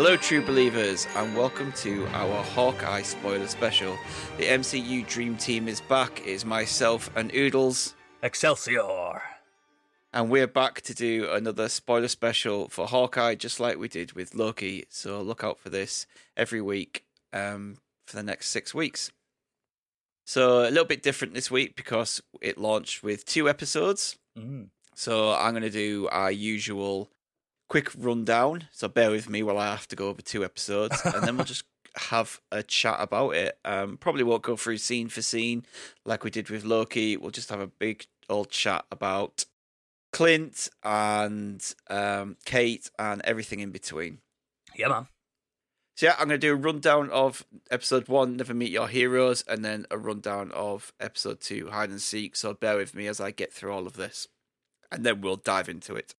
Hello, true believers, and welcome to our Hawkeye spoiler special. The MCU Dream Team is back. It is myself and Oodles, Excelsior. and we're back to do another spoiler special for Hawkeye, just like we did with Loki. So look out for this every week um, for the next six weeks. So a little bit different this week because it launched with two episodes. Mm. So I'm going to do our usual quick rundown. So bear with me while I have to go over two episodes, and then we'll just have a chat about it. Um, probably won't go through scene for scene like we did with Loki. We'll just have a big old chat about Clint and um, Kate and everything in between. Yeah, man. So yeah, I'm going to do a rundown of episode one, Never Meet Your Heroes, and then a rundown of episode two, Hide and Seek. So bear with me as I get through all of this, and then we'll dive into it.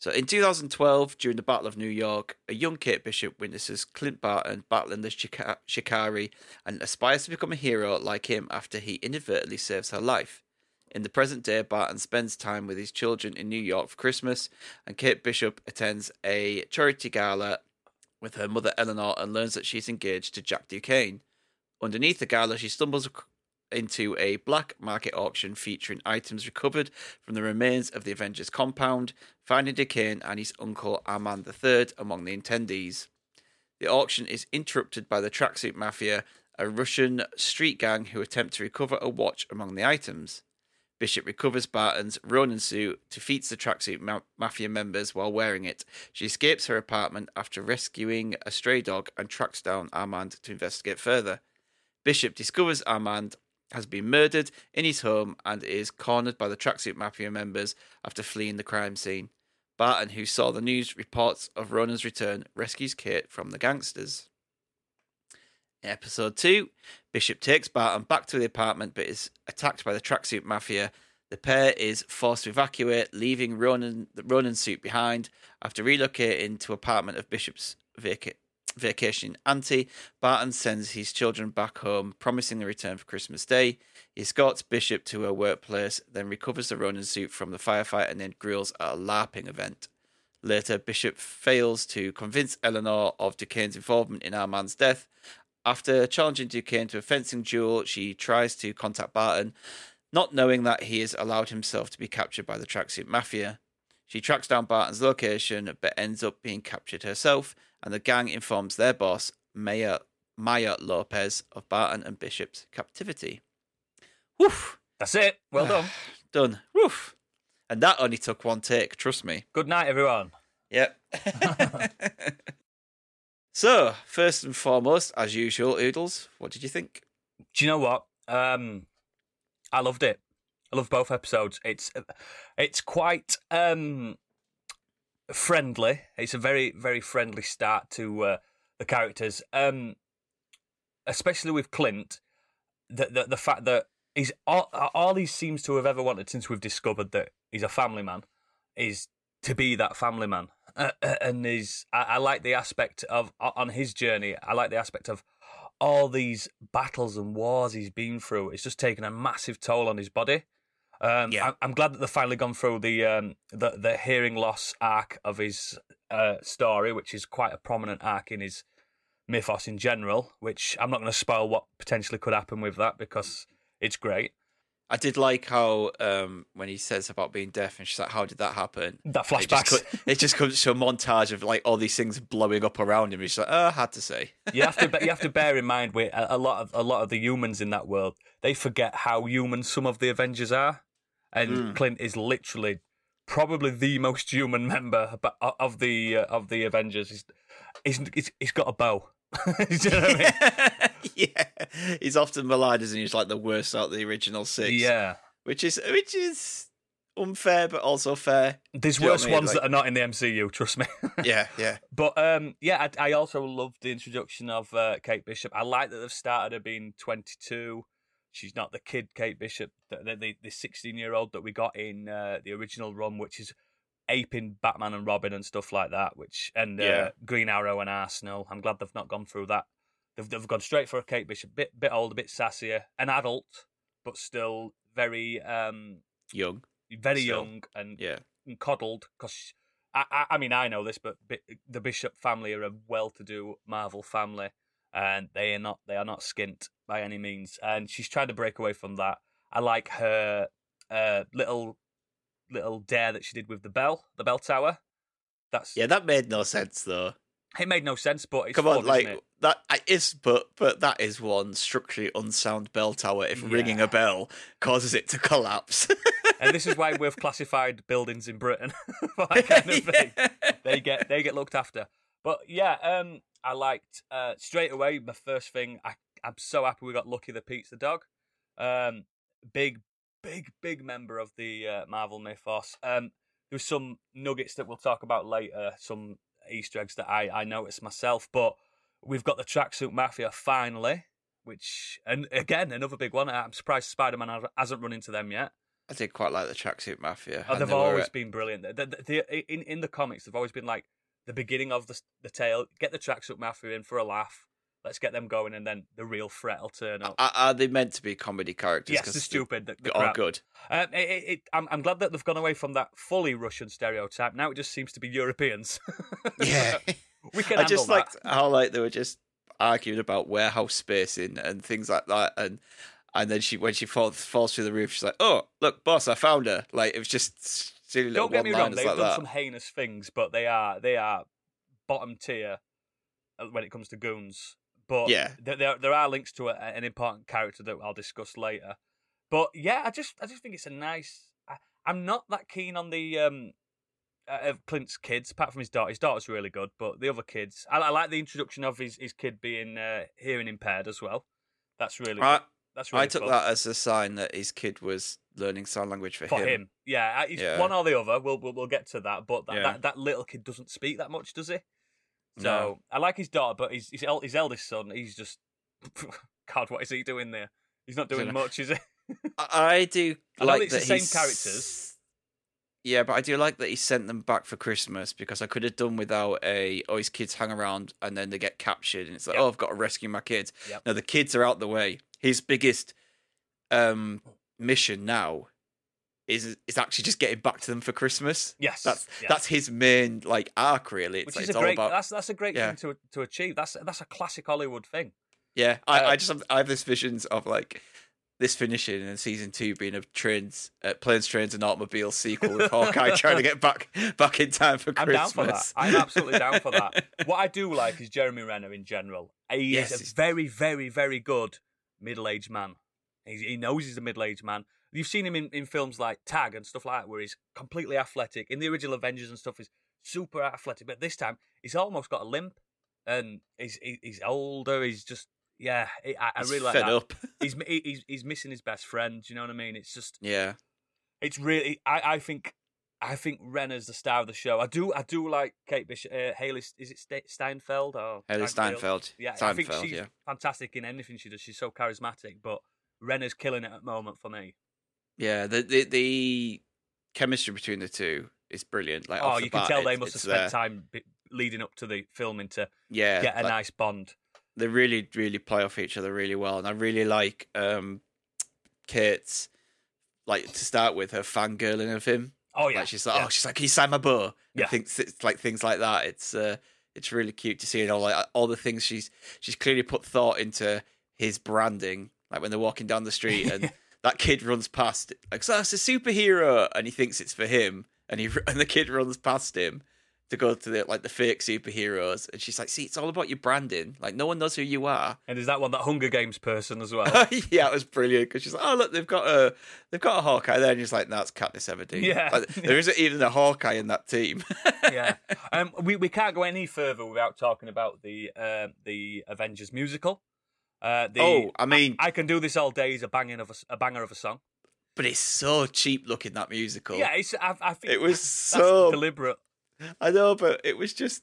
So in 2012, during the Battle of New York, a young Kate Bishop witnesses Clint Barton battling the Shika- Shikari and aspires to become a hero like him after he inadvertently saves her life. In the present day, Barton spends time with his children in New York for Christmas, and Kate Bishop attends a charity gala with her mother Eleanor and learns that she's engaged to Jack Duquesne. Underneath the gala, she stumbles into a black market auction featuring items recovered from the remains of the Avengers compound, finding Duquesne and his uncle Armand III among the attendees. The auction is interrupted by the Tracksuit Mafia, a Russian street gang who attempt to recover a watch among the items. Bishop recovers Barton's Ronin suit, defeats the tracksuit ma- mafia members while wearing it. She escapes her apartment after rescuing a stray dog and tracks down Armand to investigate further. Bishop discovers Armand has been murdered in his home and is cornered by the tracksuit mafia members after fleeing the crime scene. Barton, who saw the news reports of Ronin's return, rescues Kate from the gangsters. In episode 2, Bishop takes Barton back to the apartment but is attacked by the tracksuit mafia. The pair is forced to evacuate, leaving Ronin, the Ronin suit behind. After relocating to apartment of Bishop's vaca- vacation auntie, Barton sends his children back home, promising a return for Christmas Day. He escorts Bishop to her workplace, then recovers the Ronin suit from the firefight and then grills at a LARPing event. Later, Bishop fails to convince Eleanor of Duquesne's involvement in Armand's death. After challenging Duquesne to a fencing duel, she tries to contact Barton, not knowing that he has allowed himself to be captured by the tracksuit mafia. She tracks down Barton's location, but ends up being captured herself, and the gang informs their boss, Maya, Maya Lopez, of Barton and Bishop's captivity. Woof! That's it. Well done. Done. Woof! And that only took one take, trust me. Good night, everyone. Yep. so, first and foremost, as usual, Oodles, what did you think? Do you know what? Um, I loved it. I love both episodes. It's it's quite um, friendly. It's a very very friendly start to uh, the characters, um, especially with Clint. The, the the fact that he's all, all he seems to have ever wanted since we've discovered that he's a family man is to be that family man. Uh, uh, and is I, I like the aspect of on his journey. I like the aspect of all these battles and wars he's been through. It's just taken a massive toll on his body. Um, Yeah. I, I'm glad that they've finally gone through the um, the, the hearing loss arc of his uh, story, which is quite a prominent arc in his mythos in general. Which I'm not going to spoil what potentially could happen with that because it's great. I did like how um, when he says about being deaf, and she's like, "How did that happen?" That It just, flashbacks. it just comes to a montage of like all these things blowing up around him. He's like, "Oh, I had to say." you have to you have to bear in mind with a, a lot of a lot of the humans in that world they forget how human some of the Avengers are, and Mm. Clint is literally probably the most human member of the uh, of the Avengers. He's, he's, he's, he's got a bow. Do you know what I mean? yeah, he's often maligned as and he's like the worst out of the original six. Yeah, which is which is unfair, but also fair. there's Do you know what worse I mean? ones Like- that are not in the MCU. Trust me. Yeah, yeah, But um, yeah, I, I also love the introduction of uh, Kate Bishop. I like that they've started her being 22. She's not the kid Kate Bishop, the the, the 16 year old that we got in uh, the original run, which is aping Batman and Robin and stuff like that. Which and uh, Yeah. Green Arrow and Arsenal. I'm glad they've not gone through that. They've they've gone straight for a Kate Bishop, bit bit old, a bit sassier, an adult, but still very um young. very Still. young and Yeah, and coddled because I, I, I mean, I know this, but the Bishop family are a well-to-do Marvel family, and they are not they are not skint by any means. And she's trying to break away from that. I like her uh, little little dare that she did with the bell, the bell tower. That's Yeah, that made no sense though. it made no sense, but it's Come fun, on, like isn't it? that is, but but that is one structurally unsound bell tower. If ringing a bell causes it to collapse, and this is why we've classified buildings in Britain for that kind of thing. Yeah. They get they get looked after. But yeah, um, I liked uh, straight away. My first thing, I I'm so happy we got Lucky the pizza dog. Um, big, big, big member of the uh, Marvel mythos. Um, there's some nuggets that we'll talk about later. Some Easter eggs that I I noticed myself, but we've got the tracksuit mafia finally. Which and again another big one. I'm surprised Spider Man hasn't run into them yet. I did quite like the tracksuit mafia. Oh, they've were, always uh, been brilliant. The, the, the, in in the comics, they've always been like the beginning of the the tale. Get the tracksuit mafia in for a laugh. Let's get them going, and then the real threat will turn up. Are, are they meant to be comedy characters? Yes, they're stupid. The, the Oh, good. Um, it, it, it, I'm, I'm glad that they've gone away from that fully Russian stereotype. Now it just seems to be Europeans. Yeah, we can I handle just that. liked how like they were just arguing about warehouse spacing and things like that, and and then she when she falls falls through the roof, she's like, "Oh, look, boss, I found her!" Like it was just silly little Don't get me wrong; they've like done that. some heinous things, but they are they are bottom tier uh, when it comes to goons. But Yeah. there there, there are links to a, an important character that I'll discuss later. But yeah, I just I just think it's a nice. I, I'm not that keen on the um uh, of Clint's kids, apart from his daughter. His daughter's really good, but the other kids, I, I like the introduction of his, his kid being uh, hearing impaired as well. That's really I, that's really I took fun. that as a sign that his kid was learning sign language for, for him. Yeah, uh, Yeah. one or the other. We'll, we'll we'll get to that. But that, Yeah. that that little kid doesn't speak that much, does he? So No. I like his daughter, but his his, el- his eldest son, he's just God. What is he doing there? He's not doing much, is he? I, I do I like it's that the same he's- characters. Yeah, but I do like that he sent them back for Christmas because I could have done without a oh his kids hang around and then they get captured and it's like Yep. oh I've got to rescue my kids. Yep. No, the kids are out the way. His biggest um mission now is is actually just getting back to them for Christmas. Yes, That's yeah. that's his main like arc really. It's which like, is a great. about That's that's a great Yeah. thing to to achieve. That's that's a classic Hollywood thing. yeah. I, uh, I just have, I have this visions of like this finishing and season two being a trains, uh, planes, trains, and automobiles sequel with Hawkeye trying to get back back in time for I'm Christmas. down for that. I'm absolutely down for that. What I do like is Jeremy Renner in general. He Yes, is a very, very, very good middle-aged man. He, he knows he's a middle-aged man. You've seen him in, in films like Tag and stuff like that, where he's completely athletic. In the original Avengers and stuff, he's super athletic, but this time he's almost got a limp, and he's he's older. He's just yeah. I, I He's really like fed that. up. He's he- he's he's missing his best friend. Do you know what I mean? It's just Yeah. it's really I, I think I think Renner's the star of the show. I do I do like Kate Bishop. Uh, Hailee is it Ste- Steinfeld or Hailee Steinfeld? Steinfeld. Yeah, I think she's yeah. fantastic in anything she does. She's so charismatic, but Renner's killing it at the moment for me. Yeah, the, the the chemistry between the two is brilliant. Like, oh, you can bat, tell they must have spent there. time leading up to the filming to Yeah, get a like, nice bond. they really, really play off each other really well, and I really like um Kate's like to start with her fangirling of him. Oh yeah, Like she's like, yeah. oh, she's like, can you sign my bow? Yeah. things it's like things like that. It's uh, it's really cute to see and all like all the things she's she's clearly put thought into his branding. Like when they're walking down the street and that kid runs past, like, so that's a superhero, and he thinks it's for him, and he and the kid runs past him to go to the like the fake superheroes, and she's like, see, it's all about your branding. Like no one knows who you are. and is that one that Hunger Games person as well? yeah, it was brilliant because she's like, "Oh look, they've got a they've got a Hawkeye there," and he's like, "No, it's Katniss Everdeen." Yeah. Like, there isn't even a Hawkeye in that team. yeah. Um, we we can't go any further without talking about the uh, the Avengers musical. Uh, the, oh, I mean, I can do this all day is a banging of a, a banger of a song. but it's so cheap looking that musical. Yeah, it's, I, I think it was so. deliberate. I know, but it was just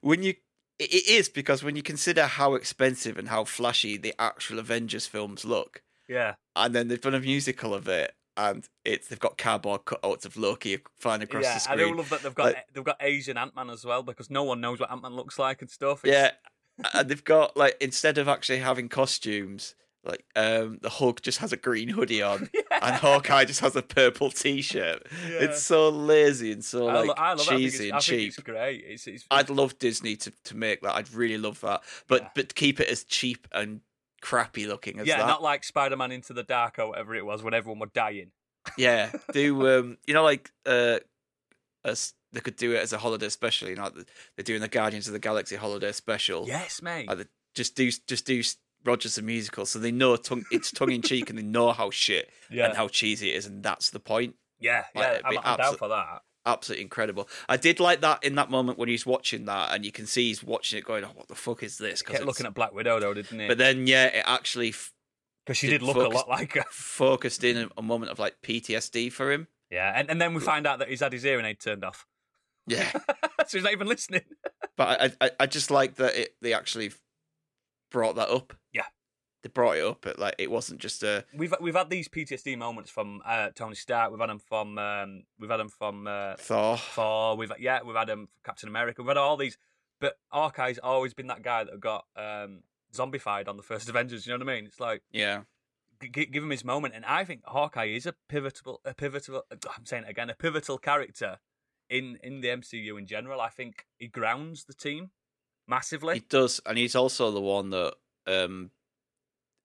when you. It is because when you consider how expensive and how flashy the actual Avengers films look, Yeah, and then they've done a musical of it, and it's they've got cardboard cutouts of Loki flying across yeah. the I screen. do love that they've got Like- they've got Asian Ant Man as well because no one knows what Ant Man looks like and stuff. It's- Yeah, and they've got like instead of actually having costumes Like um, the Hulk just has a green hoodie on, and Hawkeye just has a purple T-shirt. It's so lazy and so I, like lo- I love. I cheesy and cheap. it's great. It's, it's, I'd love Disney to, to make that. I'd really love that. But Yeah. but keep it as cheap and crappy looking as yeah, that. not like Spider-Man Into the Dark or whatever it was when everyone were dying. Yeah, do um, you know like uh, as they could do it as a holiday special. You know, like they're doing the Guardians of the Galaxy holiday special. Yes, mate. Like, just do just do Rogers the musical, so they know tongue, it's tongue in cheek, and they know how shit yeah, and how cheesy it is, and that's the point. yeah, like, yeah. I'm, I'm down for that. Absolutely incredible. I did like that in that moment when he's watching that, and you can see he's watching it, going, "Oh, what the fuck is this?" Because looking at Black Widow though, didn't he? But then, yeah, it actually Because she did did look a lot like her. focused in a, a moment of like PTSD for him. Yeah, and, and then we find out that he's had his hearing aid turned off, Yeah, so he's not even listening. but I, I, I just like that it, they actually brought that up. Yeah. they brought it up. At, like it wasn't just a We've we've had these PTSD moments from uh, Tony Stark. We've had them from um, we've had them from uh, Thor. Thor. We've yeah, we've had them from Captain America. We've had all these, but Hawkeye's always been that guy that got um, zombified on the first Avengers. You know what I mean? It's like Yeah, g- give him his moment, and I think Hawkeye is a pivotal, a pivotal. I'm saying it again, a pivotal character in in the MCU in general. I think he grounds the team massively. he does, and he's also the one that um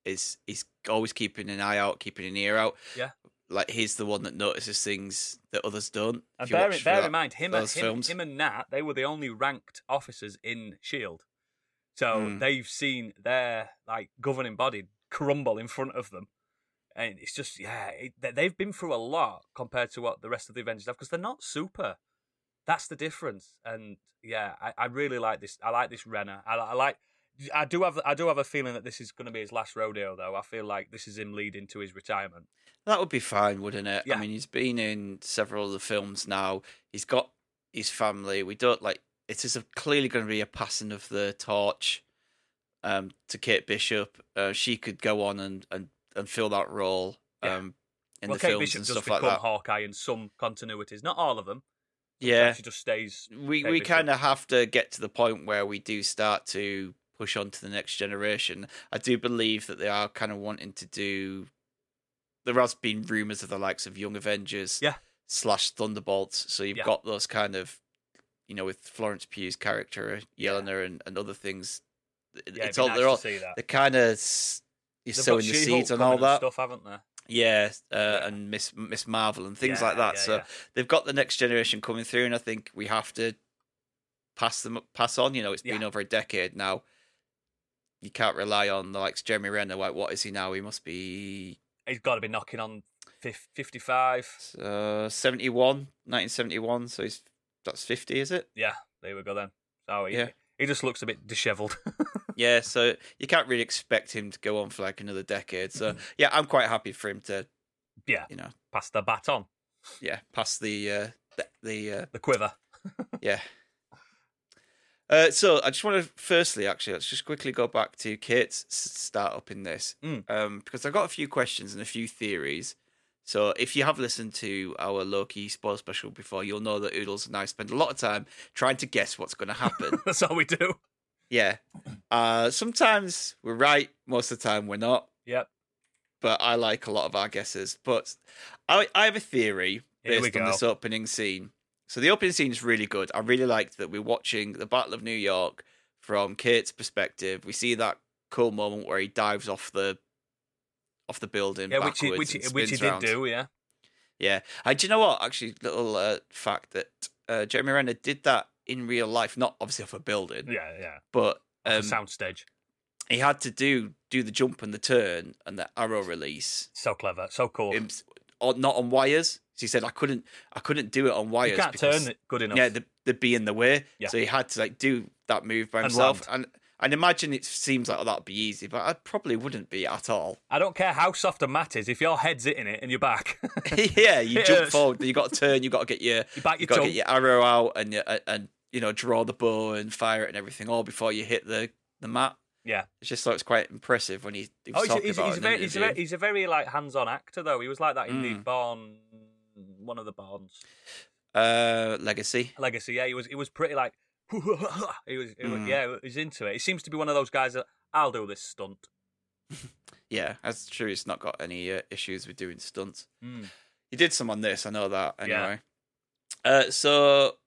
is he's always keeping an eye out, keeping an ear out. Yeah. like he's the one that notices things that others don't. And bear, bear that- in mind, him, and, him, him and Nat, they were the only ranked officers in Shield. So Mm. they've seen their like governing body crumble in front of them, and it's just yeah, it, they've been through a lot compared to what the rest of the Avengers have because they're not super. That's the difference, and yeah, I, I really like this. I like this Renner. I, I like. I do have. I do have a feeling that this is going to be his last rodeo, though. I feel like this is him leading to his retirement. That would be fine, wouldn't it? Yeah. I mean, he's been in several of the films now. He's got his family. We don't like. It is a, clearly going to be a passing of the torch um, to Kate Bishop. Uh, she could go on and, and, and fill that role Yeah. um, in well, the Kate films Bishop and does stuff become like that. Hawkeye in some continuities, not all of them. Yeah, she just stays. we we kind of have to get to the point where we do start to push on to the next generation. I do believe that they are kind of wanting to do. There has been rumors of the likes of Young Avengers, Yeah. slash Thunderbolts. So you've Yeah. got those kind of, you know, with Florence Pugh's character Yelena and, and other things. Yeah, it's all nice they're all they're kind of you're They've sowing the seeds and all that. stuff, haven't they? Yeah, uh, Yeah. and Miss Miss Marvel and things Yeah, like that. yeah, so they've got the next generation coming through, and I think we have to pass them pass on. You know, it's been over a decade now. You can't rely on the likes Jeremy Renner. Like, what is he now? He must be he's got to be knocking on fif- 55. uh, 71, 1971. So he's that's fifty, is it? Yeah, there we go then. So he, Yeah. he just looks a bit dishevelled. Yeah. So you can't really expect him to go on for like another decade. So Mm-hmm. yeah, I'm quite happy for him to yeah, you know pass the baton, yeah pass the uh, the, the uh, the quiver. Yeah. Uh, so I just want to firstly, actually, let's just quickly go back to Kate's startup in this, Mm. um, because I've got a few questions and a few theories. So if you have listened to our Loki spoil special before, you'll know that Oodles and I spend a lot of time trying to guess what's going to happen. That's all we do. Yeah. Uh, sometimes we're right, most of the time we're not. Yep. But I like a lot of our guesses. But I, I have a theory based on this opening scene. So the opening scene is really good. I really liked that we're watching the Battle of New York from Kate's perspective. We see that cool moment where he dives off the off the building Yeah, which he, backwards which he, and which he did round. do. Yeah, Yeah. Uh, do you know what? Actually, little uh, fact that uh, Jeremy Renner did that in real life, not obviously off a building, yeah, yeah. but Um, soundstage. he had to do do the jump and the turn and the arrow release So clever, so cool. or not on wires. So he said I couldn't I couldn't do it on wires. you can't because, turn it good enough. Yeah, they'd, they'd be in the way. Yeah. So he had to like do that move by himself. And and imagine it seems like that'd be easy, but I probably wouldn't be at all. I don't care how soft a mat is. If your head's hitting it and you're back, yeah, you jump hurts. forward, you got to turn, you got to get your you you your got to get your arrow out and you, and you know draw the bow and fire it and everything all before you hit the the mat. Yeah. It just looks quite impressive when he, he was Oh, he's, he's, about he's, very, he's, a very, he's a very like hands-on actor though. He was like that in the Bourne, one of the Bournes. Uh, legacy. Legacy. Yeah, he was. He was pretty like. he was. He was Mm. Yeah, he's into it. He seems to be one of those guys that I'll do this stunt. Yeah, that's true. He's not got any uh, issues with doing stunts. Mm. He did some on this. I know that. Anyway, uh, so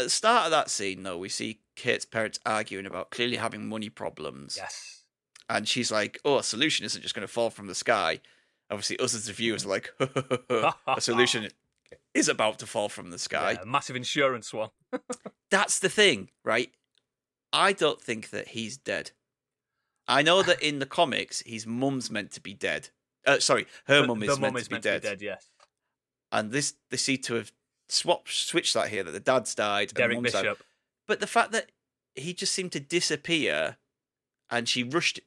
at the start of that scene, though, we see Kate's parents arguing about clearly having money problems. Yes. and she's like, "Oh, a solution isn't just going to fall from the sky." Obviously, us as the viewers are like, "A solution is about to fall from the sky." Yeah, massive insurance one. That's the thing, right? I don't think that he's dead. I know that in the comics, his mum's meant to be dead. Uh, sorry, her mum is meant, mum to, be dead. Yes. and this they seem to have swapped, switched that here. That the dad's died, Derek mum's died. Bishop. But the fact that he just seemed to disappear, and she rushed,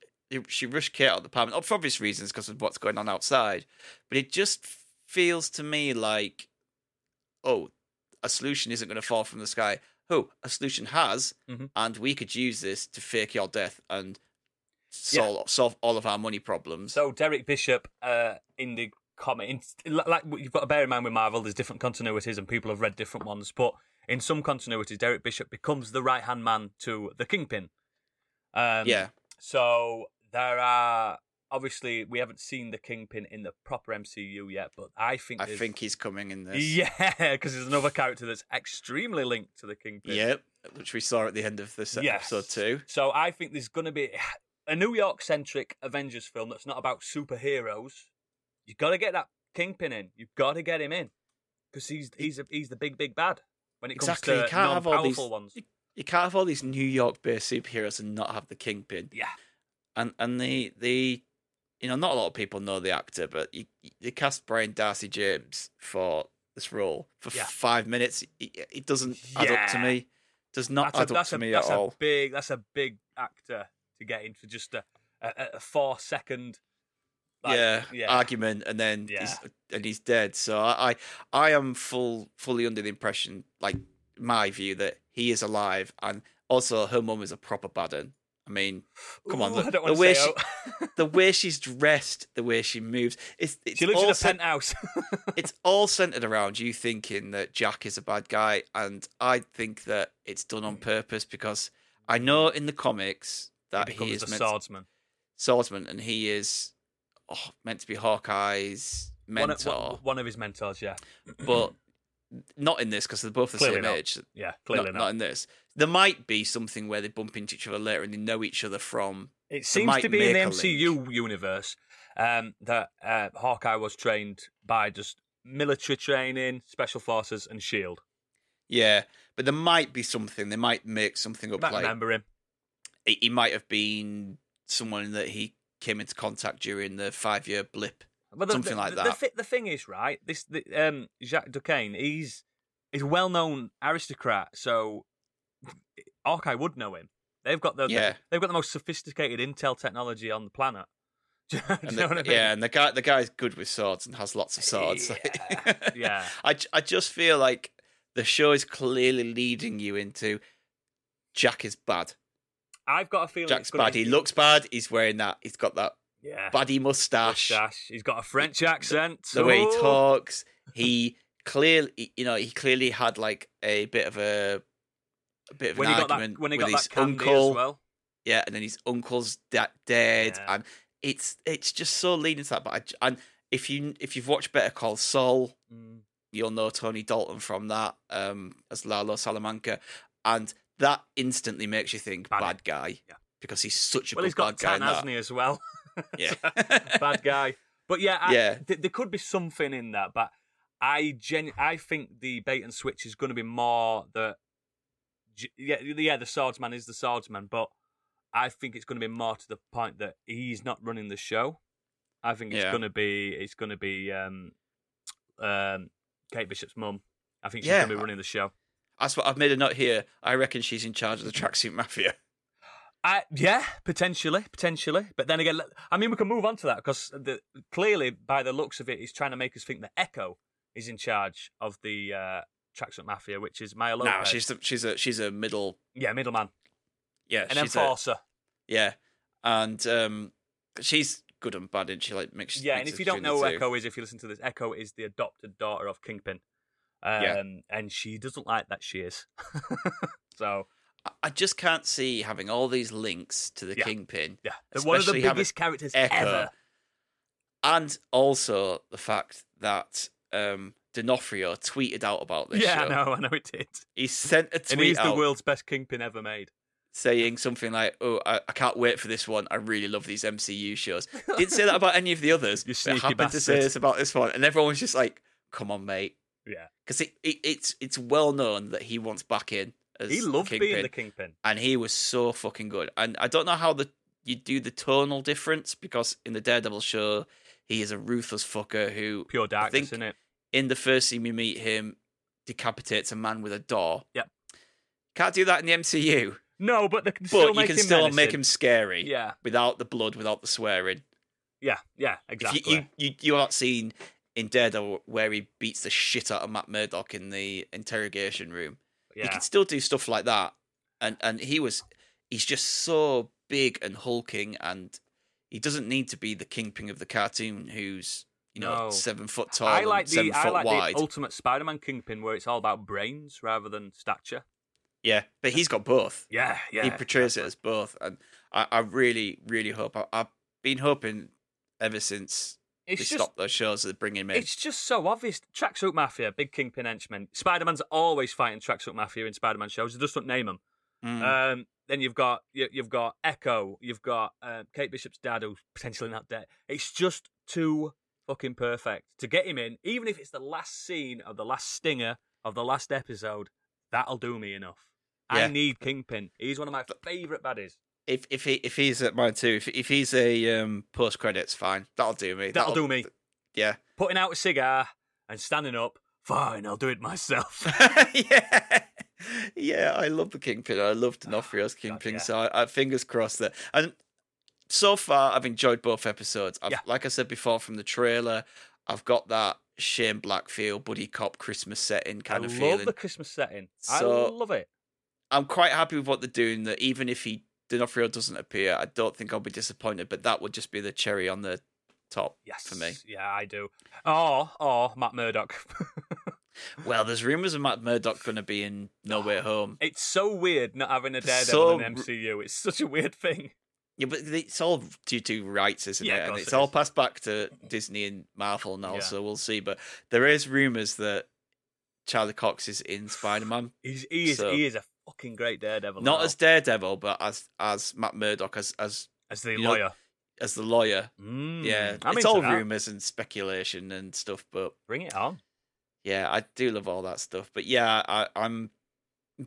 she rushed Kate out of the apartment for obvious reasons because of what's going on outside. But it just feels to me like, oh, a solution isn't going to fall from the sky. Oh, a solution has, Mhm. and we could use this to fake your death and Yeah. solve solve all of our money problems. So Derek Bishop uh, in the comic, in, like you've got to bear in mind with Marvel, there's different continuities and people have read different ones. But in some continuities, Derek Bishop becomes the right hand man to the Kingpin. Um, yeah, So there are obviously we haven't seen the Kingpin in the proper MCU yet, but I think I there's- think he's coming in this. yeah, because there's another character that's extremely linked to the Kingpin. Yep, which we saw at the end of this Yes. episode too. So I think there's going to be a New York centric Avengers film that's not about superheroes. You've got to get that Kingpin in. You've got to get him in because he's he's a, he's the big big bad when it comes Exactly, you to can't have all these- ones. You can't have all these New York based superheroes and not have the Kingpin. Yeah, and and the the you know not a lot of people know the actor, but you you cast Brian Darcy James for this role for Yeah. five minutes. It, it doesn't add up to Yeah. me. Does not that's add a, up to a, me that's at a all. big that's a big actor to get in for just a a, a four second. Like, yeah, yeah. argument, and then he's, and he's dead. So I, I I am full fully under the impression, like my view, that he is alive, and also her mum is a proper bad un. I mean, come on, the- the way she- out. the way she's dressed, the way she moves, it's, it's she lives in all a cent- penthouse. it's all centered around you thinking that Jack is a bad guy, and I think that it's done on mm. purpose because I mm. know in the comics that he he, is meant swordsman. swordsman, and he is oh, meant to be Hawkeye's One mentor, of, one, one of his mentors, yeah, but not in this because they're both the Clearly same not. age. yeah, Not, clearly not not. in this. There might be something where they bump into each other later and they know each other from. It seems to be in the MCU universe um, that uh, Hawkeye was trained by just military training, special forces, and Shield. Yeah, but there might be something. They might make something up. might Like remember him. he he might have been someone that he came into contact during the five year blip. The, something the, like the, that. The, the thing is, right? This the, um, Jacques Duquesne. He's he's a well known aristocrat, so Hawkeye would know him. They've got the, Yeah. they've got the most sophisticated intel technology on the planet. You, do And the, know I mean? Yeah, and the guy the guy's good with swords and has lots of swords. Yeah, yeah. I, I just feel like the show is clearly leading you into Jack is bad. I've got a feeling Jack's bad. be- He looks bad. He's wearing that. He's got that yeah. baddie mustache. Mustache. He's got a French accent. The way he talks. He clearly, you know, he clearly had like a bit of a, a bit of When an he got argument that, when he with got his uncle. as well. Yeah, and then his uncle's da- dead, Yeah. and it's it's just so leading to that. But I and if you if you've watched Better Call Saul, Mm. you'll know Tony Dalton from that um, as Lalo Salamanca, and that instantly makes you think Bad. bad, guy Yeah. because he's such a Well, good he's got bad guy. tan, that. hasn't he, as well? Yeah, bad guy. But yeah, I, Yeah. th- there could be something in that. But I gen- I think the bait and switch is going to be more that. Yeah, yeah, the swordsman is the swordsman, but I think it's going to be more to the point that he's not running the show. I think it's Yeah. going to be it's going to be um, um, Kate Bishop's mum. I think she's Yeah. going to be running the show. That's what I've made a note here. I reckon she's in charge of the tracksuit mafia. I, yeah, potentially, potentially. But then again, I mean, we can move on to that because clearly, by the looks of it, he's trying to make us think that Echo is in charge of the uh, tracksuit mafia, which is Maya Lopez. No, she's the, she's a she's a middle. yeah, middleman, Yeah, an she's a, enforcer. yeah, and um, she's good and bad, and she like mixes. yeah, and if you don't know who. Echo is, if you listen to this, Echo is the adopted daughter of Kingpin. Um, Yeah. and she doesn't like that she is. so I- just can't see having all these links to the Yeah. Kingpin, Yeah, one of the biggest characters Echo, ever. and also the fact that um, D'Onofrio tweeted out about this Yeah, show. I know, I know it did. He sent a And tweet he's the world's best kingpin ever made. saying something like, "Oh, I, I can't wait for this one. I really love these MCU shows." Didn't say that about any of the others. You but happened to say bastard. this about this one, and everyone was just like, "Come on, mate," Yeah, because it, it, it's it's well known that he wants back in. As he loved Kingpin, being the kingpin. and he was so fucking good. And I don't know how the you do the tonal difference because in the Daredevil show, he is a ruthless fucker who, Pure darkness, isn't it? in the first scene we meet him, decapitates a man with a door. Yep. Can't do that in the MCU. No, but they can But still you can him still menacing. make him scary Yeah, without the blood, without the swearing. yeah, yeah, If exactly. you, you, you, you aren't seen in Daredevil where he beats the shit out of Matt Murdock in the interrogation room. yeah. You can still do stuff like that. And and he was he's just so big and hulking and he doesn't need to be the kingpin of the cartoon who's, you know, No. seven foot tall I like the I like wide. the ultimate Spider-Man kingpin where it's all about brains rather than stature. Yeah. But he's got both. Yeah, yeah. he portrays it as both. And I, I really, really hope I, I've been hoping ever since It's they just stopped those shows that bring him in. It's just so obvious. Tracksuit Mafia, big kingpin henchman. Spider Man's always fighting Tracksuit Mafia in Spider Man shows. They just don't name them. Mm. Um, then you've got you, you've got Echo. You've got uh, Kate Bishop's dad, who's potentially not dead. It's just too fucking perfect to get him in. Even if it's the last scene of the last stinger of the last episode, that'll do me enough. I need Kingpin. He's one of my favourite baddies. If if he if he's at mine too, if if he's a um, post credits, fine, that'll do me. That'll do me. Yeah, Putting out a cigar and standing up. Fine, I'll do it myself. yeah, yeah. I love the Kingpin. I love D'Onofrio's Kingpin. yeah. So I, I fingers crossed that. And so far, I've enjoyed both episodes. I've, Yeah. Like I said before, from the trailer, I've got that Shane Black feel, buddy cop Christmas setting kind I of love feeling. the Christmas setting. So- I love it. I'm quite happy with what they're doing. That even if he D'Onofrio doesn't appear, I don't think I'll be disappointed. But that would just be the cherry on the top Yes, for me. Yeah, I do. Or or Matt Murdock. Well, there's rumors of Matt Murdock going to be in No Way Home. it's so weird not having a Daredevil So in MCU. It's such a weird thing. Yeah, but it's all due to rights, isn't Yeah, it? And it's it all passed back to Disney and Marvel now, Yeah. so we'll see. But there is rumors that Charlie Cox is in Spider Man, he is So- he is a fucking great Daredevil. not now, as Daredevil, but as as Matt Murdock, as as as the you know, lawyer. as the lawyer. Mm, yeah, I'm it's all that. rumors and speculation and stuff, but Bring it on. yeah, I do love all that stuff. But yeah, I, I'm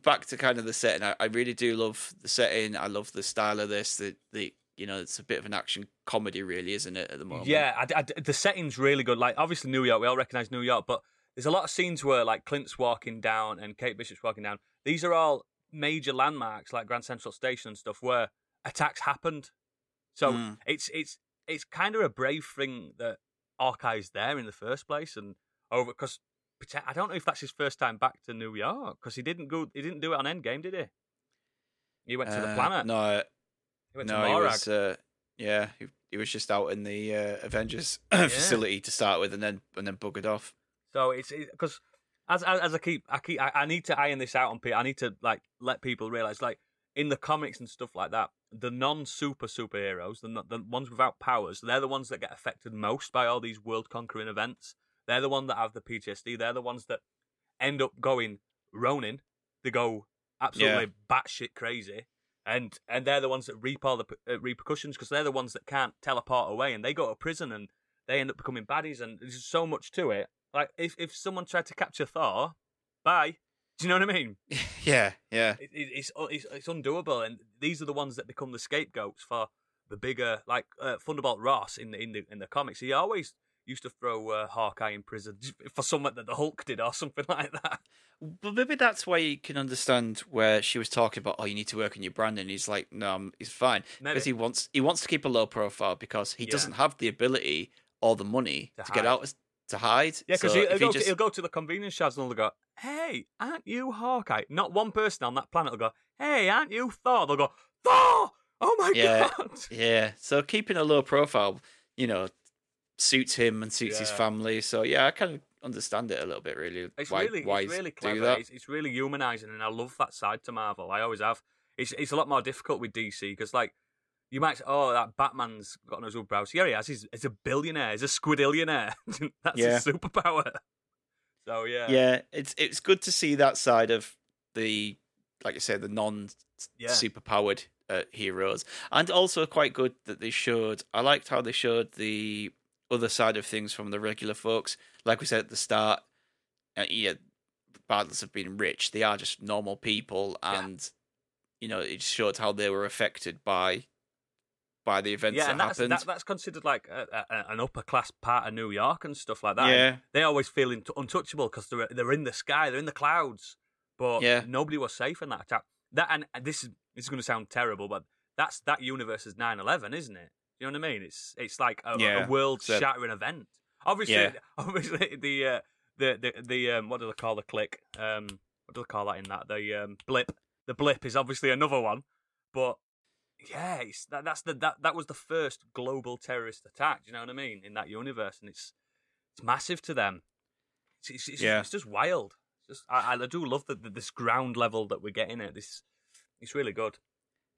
back to kind of the setting. I, I really do love the setting. I love the style of this. The the you know, it's a bit of an action comedy, really, isn't it? At the moment, Yeah, I, I- the setting's really good. Like obviously New York, we all recognize New York, but there's a lot of scenes where like Clint's walking down and Kate Bishop's walking down. These are all major landmarks like Grand Central Station and stuff where attacks happened. So Mm. it's it's it's kind of a brave thing that Hawkeye's there in the first place and over because I don't know if that's his first time back to New York because he didn't go he didn't do it on Endgame, did he? He went to the Uh, planet. No, he went no, to he Morag. was. Uh, yeah, he, he was just out in the uh, Avengers facility to start with, and then and then buggered off. So it's because as, as as I keep I keep I, I need to iron this out on people. I need to like let people realize like in the comics and stuff like that, the non super superheroes, the the ones without powers, they're the ones that get affected most by all these world conquering events. They're the ones that have the PTSD. They're the ones that end up going Ronin. They go absolutely batshit crazy. And and they're the ones that reap all the uh, repercussions because they're the ones that can't teleport away and they go to prison and they end up becoming baddies and there's so much to it. Like if if someone tried to capture Thor, bye. Do you know what I mean? yeah, yeah, It, it, it's, it's it's undoable, and these are the ones that become the scapegoats for the bigger, like uh, Thunderbolt Ross in the in the in the comics. He always used to throw uh, Hawkeye in prison for something that the Hulk did or something like that. But maybe that's why you can understand where she was talking about. Oh, you need to work on your brand, and he's like, no, I'm, he's fine Maybe. because he wants he wants to keep a low profile because he Yeah. doesn't have the ability or the money To to, get out to hide. Yeah, because So he'll, go he just- he'll go to the convenience shops and they'll go, "Hey, aren't you Hawkeye?" Not one person on that planet will go, "Hey, aren't you Thor?" They'll go, "Thor! Oh my Yeah. god!" Yeah, so keeping a low profile, you know, suits him and suits his family. So yeah, I kind of understand it a little bit. Really, It's why really, why it's really clever. It's, it's really humanizing, and I love that side to Marvel. I always have. It's it's a lot more difficult with DC because like you might say, oh, that Batman's got no superpowers. Yeah, he has. He's, he's a billionaire. He's a squidillionaire. That's Yeah. his superpower. So yeah, yeah, it's it's good to see that side of the, like I said, the non Yeah. superpowered uh, heroes, and also quite good that they showed. I liked how they showed the other side of things from the regular folks. Like we said at the start, uh, yeah, regardless of being rich, they are just normal people, Yeah. and you know it showed how they were affected by by the events yeah, that and that's happened. that, that's considered like a, a, an upper class part of New York and stuff like that. And yeah, they always feel in- untouchable because they're they're in the sky, they're in the clouds. But Yeah. nobody was safe in that attack. That and this is this is going to sound terrible, but that's that universe is 9-11, isn't it? You know what I mean? It's it's like a, Yeah, a world shattering event. Obviously, Yeah. obviously the uh, the the the um, what do they call the click? Um, what do they call that in that? The um, blip. The blip is obviously another one, but yeah, it's, that, that's the that that was the first global terrorist attack. Do you know what I mean? In that universe, and it's it's massive to them. It's it's, it's, Yeah. it's just wild. It's just I, I do love the, this ground level that we're getting at. This it's really good.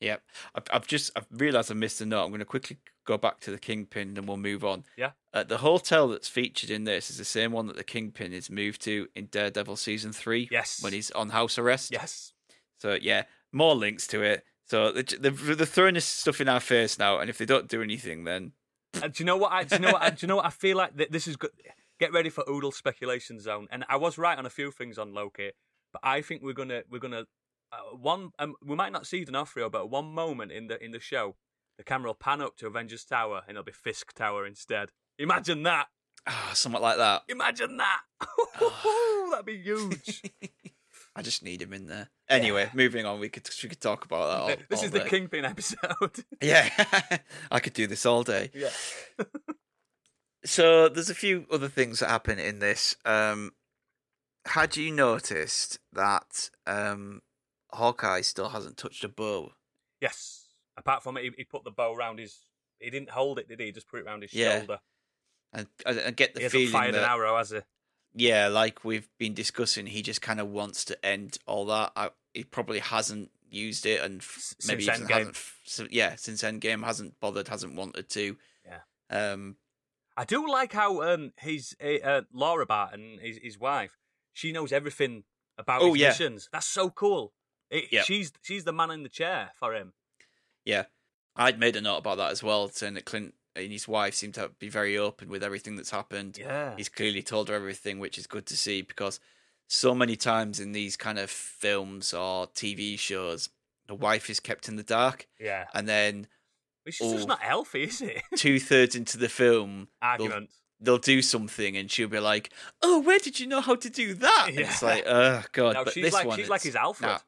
Yeah, I've, I've just I've realised I missed a note. I'm going to quickly go back to the Kingpin, and we'll move on. Yeah. uh, the hotel that's featured in this is the same one that the Kingpin is moved to in Daredevil season three. Yes. when he's on house arrest. Yes. So yeah, more links to it. So they're, they're throwing this stuff in our face now, and if they don't do anything, then Uh, do you know what? I, do you know what? I, do you know what? I feel like th- this is good. Get ready for Oodle speculation zone. And I was right on a few things on Loki, but I think we're gonna we're gonna uh, one. Um, we might not see D'Onofrio, but one moment in the in the show, the camera will pan up to Avengers Tower, and it'll be Fisk Tower instead. Imagine that. ah, somewhat like that. Imagine that. That'd be huge. I just need him in there. Anyway, moving on. We could we could talk about that. All, this all is the. Kingpin episode. Yeah, I could do this all day. yeah. So there's a few other things that happen in this. Um, had you noticed that um, Hawkeye still hasn't touched a bow? Yes. Apart from it, he, he put the bow around his. He didn't hold it, did he? He just put it around his Yeah. shoulder. And I, I get the He hasn't fired that an arrow, has he? Yeah, like we've been discussing, he just kind of wants to end all that. I, he probably hasn't used it, and f- maybe even hasn't. So, yeah, since Endgame hasn't bothered, hasn't wanted to. Yeah. Um. I do like how um his uh, uh, Laura Barton, his his wife, she knows everything about Oh, his yeah. missions. That's so cool. It, Yeah. She's she's the man in the chair for him. Yeah, I'd made a note about that as well, saying that Clint and his wife seem to be very open with everything that's happened. Yeah. He's clearly told her everything, which is good to see because so many times in these kind of films or TV shows, the wife is kept in the dark, Yeah. and then Which is just not healthy, is it? two thirds into the film, they'll, they'll do something, and she'll be like, "Oh, where did you know how to do that?" And it's like, "Oh God!" No, but she's this like one, she's like his Alfred. nah.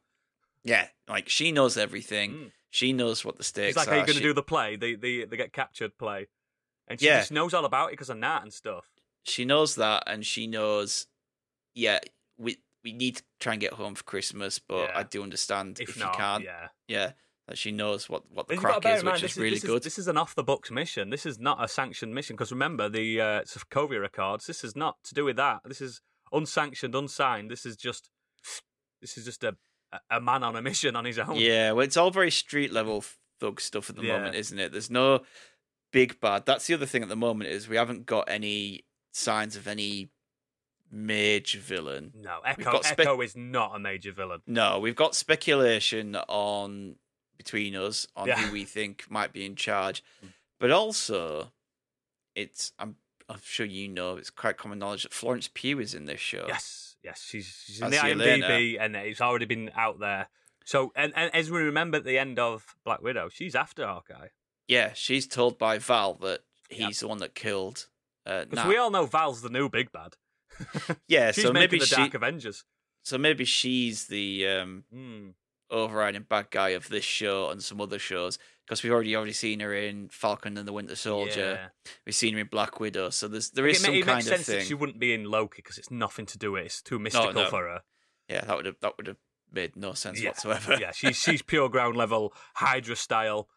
Yeah, like she knows everything. Mm. She knows what the stakes It's like are. how you going to she, do the play, the the the get captured play, and she Yeah. just knows all about it because of Nat and stuff. she knows that, and she knows. Yeah, we we need to try and get home for Christmas, but Yeah. I do understand If, if, not, you can't. yeah. Yeah, that she knows what what the And you've got to crack is, which this is really this good. this is an off the books mission. This is not a sanctioned mission because remember the uh, Sokovia Accords. This is not to do with that. This is unsanctioned, unsigned. This is just this is just a a man on a mission on his own. Yeah, well, it's all very street level thug stuff at the Yeah. moment, isn't it? There's no big bad. That's the other thing at the moment is we haven't got any signs of any major villain. No, Echo spe- Echo is not a major villain. No, we've got speculation on between us on Yeah. who we think might be in charge, Mm. but also it's I'm I'm sure you know it's quite common knowledge that Florence Pugh is in this show. Yes, yes, she's she's in the. IMDb and it's already been out there. So, and, and as we remember at the end of Black Widow, she's after Hawkeye Yeah, she's told by Val that Yep. he's the one that killed. Uh, Nat. we all know Val's the new big bad. yeah, she's so maybe the she, Dark Avengers. so maybe she's the um, Hmm. overriding bad guy of this show and some other shows because we've already already seen her in Falcon and the Winter Soldier. Yeah. We've seen her in Black Widow, so there's there is it, some it kind makes of sense thing. that she wouldn't be in Loki because it's nothing to do with it. It's too mystical no. for her. Yeah, that would have that would have made no sense Yeah, whatsoever. yeah, she's she's pure ground level Hydra style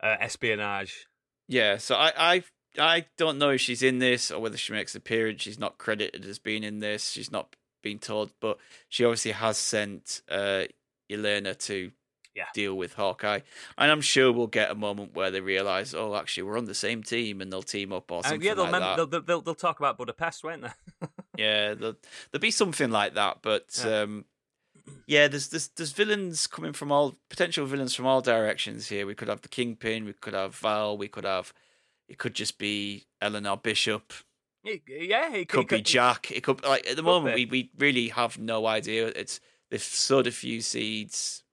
uh, espionage. Yeah, so I I I don't know if she's in this or whether she makes an appearance. She's not credited as being in this. She's not been told, but she obviously has sent uh, Yelena to Yeah. deal with Hawkeye, and I'm sure we'll get a moment where they realize, oh, actually, we're on the same team, and they'll team up or Uh, something yeah, they'll, like mem- that. they'll, they'll, they'll talk about Budapest, won't they? Yeah, there'll, there'll be something like that. But Yeah. um, yeah, there's, there's there's villains coming from all potential villains from all directions here. We could have the Kingpin, we could have Val, we could have it could just be Eleanor Bishop, It- yeah, it it could be Jack. It could like at the moment be. we, we really have no idea. It's they've sowed a few seeds,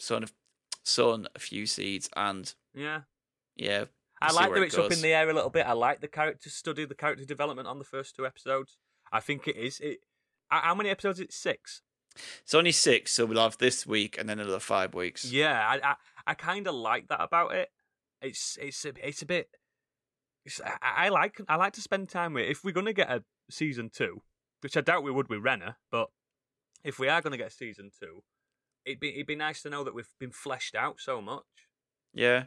sown a, sown a few seeds, and Yeah. yeah, I like that it it's up in the air a little bit. I like the character study, the character development on the first two episodes. I think it is. It. How many episodes? It's six. It's only six, so we'll have this week and then another five weeks. Yeah, I I, I kind of like that about it. It's it's a, it's a bit. It's, I, I like I like to spend time with. If we're gonna get a season two, which I doubt we would with Renner, but if we are gonna get a season two, it'd be it'd be nice to know that we've been fleshed out so much. Yeah,